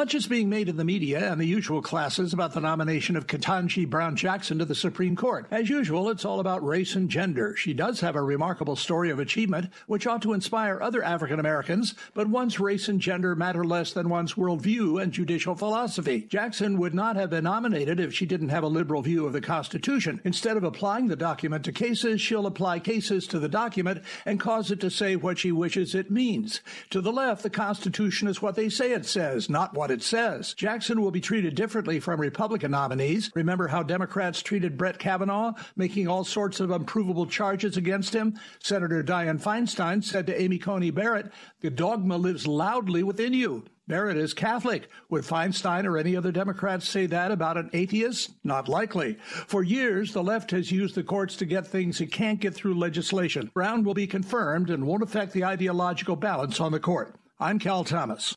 Much is being made in the media and the usual classes about the nomination of Ketanji Brown Jackson to the Supreme Court. As usual, it's all about race and gender. She does have a remarkable story of achievement, which ought to inspire other African Americans, but one's race and gender matter less than one's worldview and judicial philosophy. Jackson would not have been nominated if she didn't have a liberal view of the Constitution. Instead of applying the document to cases, she'll apply cases to the document and cause it to say what she wishes it means. To the left, the Constitution is what they say it says, not what it says. Jackson will be treated differently from Republican nominees. Remember how Democrats treated Brett Kavanaugh, making all sorts of unprovable charges against him? Senator Dianne Feinstein said to Amy Coney Barrett, the dogma lives loudly within you. Barrett is Catholic. Would Feinstein or any other Democrats say that about an atheist? Not likely. For years, the left has used the courts to get things it can't get through legislation. Brown will be confirmed and won't affect the ideological balance on the court. I'm Cal Thomas.